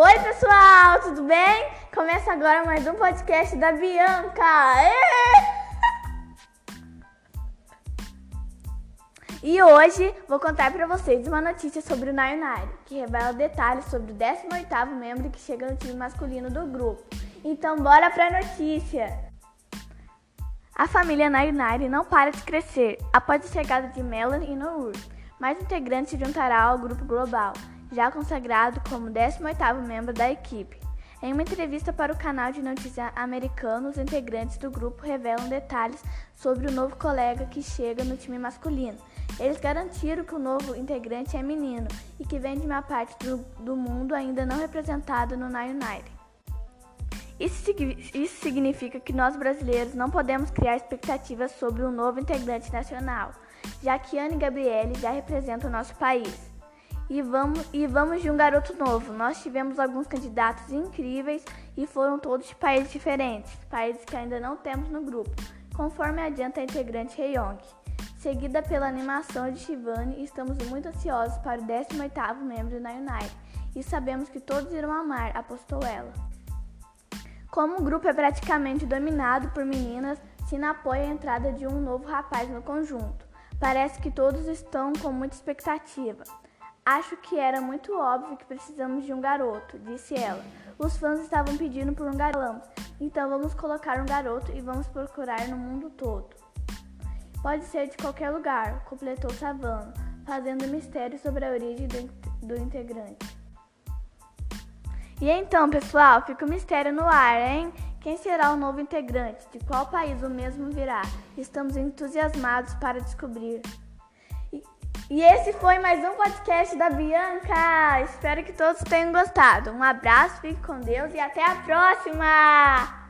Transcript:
Oi, pessoal, tudo bem? Começa agora mais um podcast da Bianca. E hoje vou contar para vocês uma notícia sobre o Nayunari, que revela detalhes sobre o 18º membro que chega no time masculino do grupo. Então, bora para a notícia. A família Nayunari não para de crescer após a chegada de Melanie e Noor. Mais integrantes se juntará ao grupo global já consagrado como 18º membro da equipe. Em uma entrevista para o canal de notícias americano, os integrantes do grupo revelam detalhes sobre o novo colega que chega no time masculino. Eles garantiram que o novo integrante é menino e que vem de uma parte do, do mundo ainda não representada no Nine United. Isso, isso significa que nós brasileiros não podemos criar expectativas sobre um novo integrante nacional, já que Anne e Gabriele já representam o nosso país e vamos, e vamos de um garoto novo. Nós tivemos alguns candidatos incríveis e foram todos de países diferentes, países que ainda não temos no grupo, conforme adianta a integrante Heyong. Seguida pela animação de Shivani, estamos muito ansiosos para o 18º membro da United e sabemos que todos irão amar, apostou ela. Como o grupo é praticamente dominado por meninas, Sina apoia a entrada de um novo rapaz no conjunto. Parece que todos estão com muita expectativa. Acho que era muito óbvio que precisamos de um garoto, disse ela. Os fãs estavam pedindo por um garoto, então vamos colocar um garoto e vamos procurar no mundo todo. Pode ser de qualquer lugar, completou Savano, fazendo mistério sobre a origem do, do integrante. E então, pessoal, fica o mistério no ar, hein? Quem será o novo integrante? De qual país o mesmo virá? Estamos entusiasmados para descobrir. E esse foi mais um podcast da Bianca. Espero que todos tenham gostado. Um abraço, fique com Deus e até a próxima!